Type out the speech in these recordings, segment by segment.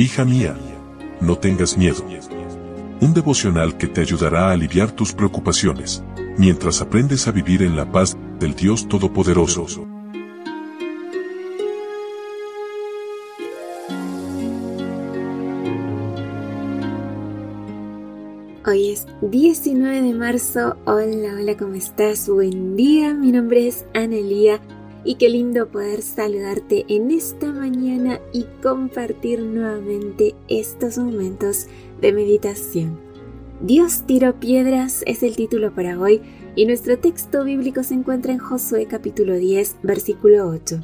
Hija mía, no tengas miedo. Un devocional que te ayudará a aliviar tus preocupaciones, mientras aprendes a vivir en la paz del Dios Todopoderoso. Hoy es 19 de marzo. Hola, hola, ¿cómo estás? Buen día. Mi nombre es Analía y qué lindo poder saludarte en esta mañana y compartir nuevamente estos momentos de meditación. Dios tiró piedras es el título para hoy y nuestro texto bíblico se encuentra en Josué capítulo 10 versículo 8.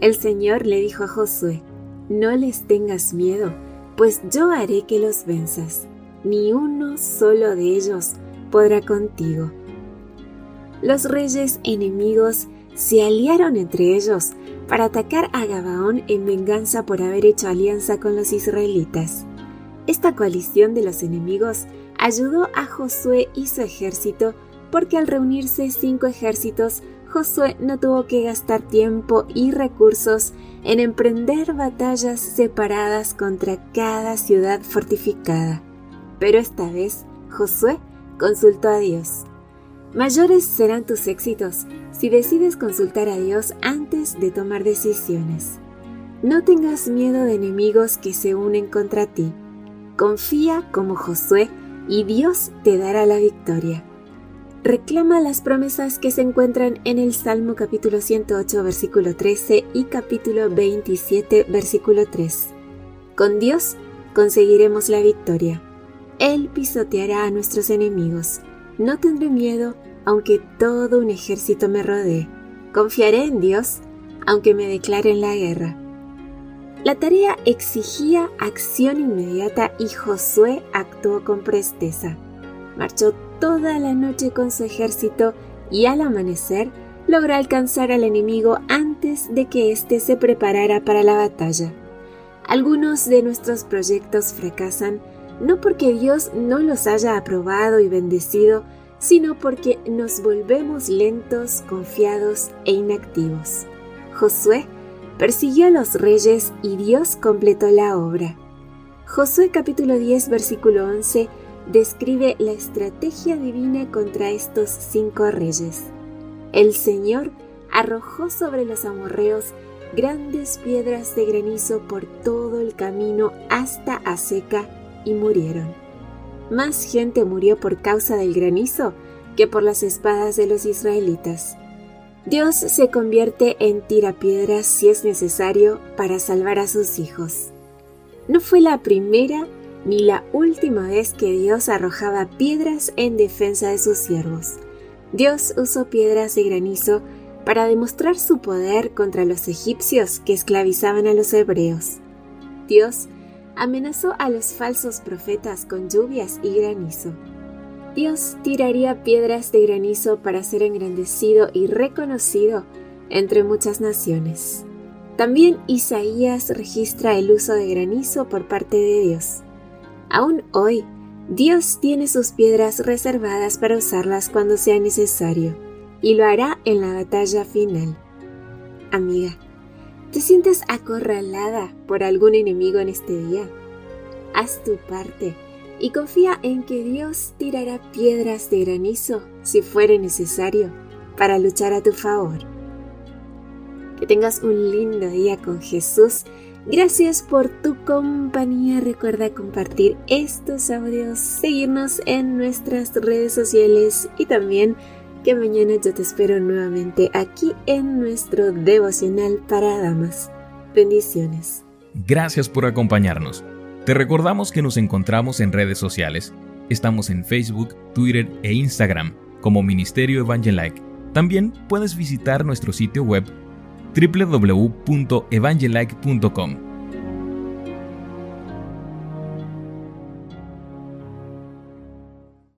El Señor le dijo a Josué, no les tengas miedo, pues yo haré que los venzas, ni uno solo de ellos podrá contigo. Los reyes enemigos se aliaron entre ellos para atacar a Gabaón en venganza por haber hecho alianza con los israelitas. Esta coalición de los enemigos ayudó a Josué y su ejército porque al reunirse cinco ejércitos, Josué no tuvo que gastar tiempo y recursos en emprender batallas separadas contra cada ciudad fortificada. Pero esta vez Josué consultó a Dios. Mayores serán tus éxitos si decides consultar a Dios antes de tomar decisiones. No tengas miedo de enemigos que se unen contra ti. Confía como Josué y Dios te dará la victoria. Reclama las promesas que se encuentran en el Salmo capítulo 108 versículo 13 y capítulo 27 versículo 3. Con Dios conseguiremos la victoria. Él pisoteará a nuestros enemigos. No tendré miedo aunque todo un ejército me rodee. Confiaré en Dios, aunque me declaren la guerra. La tarea exigía acción inmediata y Josué actuó con presteza. Marchó toda la noche con su ejército y al amanecer logró alcanzar al enemigo antes de que éste se preparara para la batalla. Algunos de nuestros proyectos fracasan no porque Dios no los haya aprobado y bendecido, sino porque nos volvemos lentos, confiados e inactivos. Josué persiguió a los reyes y Dios completó la obra. Josué capítulo 10 versículo 11 describe la estrategia divina contra estos cinco reyes. El Señor arrojó sobre los amorreos grandes piedras de granizo por todo el camino hasta Aseca y murieron. Más gente murió por causa del granizo que por las espadas de los israelitas. Dios se convierte en tirapiedras si es necesario para salvar a sus hijos. No fue la primera ni la última vez que Dios arrojaba piedras en defensa de sus siervos. Dios usó piedras de granizo para demostrar su poder contra los egipcios que esclavizaban a los hebreos. Dios amenazó a los falsos profetas con lluvias y granizo. Dios tiraría piedras de granizo para ser engrandecido y reconocido entre muchas naciones. También Isaías registra el uso de granizo por parte de Dios. Aún hoy, Dios tiene sus piedras reservadas para usarlas cuando sea necesario, y lo hará en la batalla final. Amiga, ¿Te sientes acorralada por algún enemigo en este día? Haz tu parte y confía en que Dios tirará piedras de granizo si fuere necesario para luchar a tu favor. Que tengas un lindo día con Jesús. Gracias por tu compañía. Recuerda compartir estos audios, seguirnos en nuestras redes sociales y también que mañana yo te espero nuevamente aquí en nuestro devocional para damas. Bendiciones. Gracias por acompañarnos. Te recordamos que nos encontramos en redes sociales. Estamos en Facebook, Twitter e Instagram como Ministerio Evangelike. También puedes visitar nuestro sitio web www.evangelike.com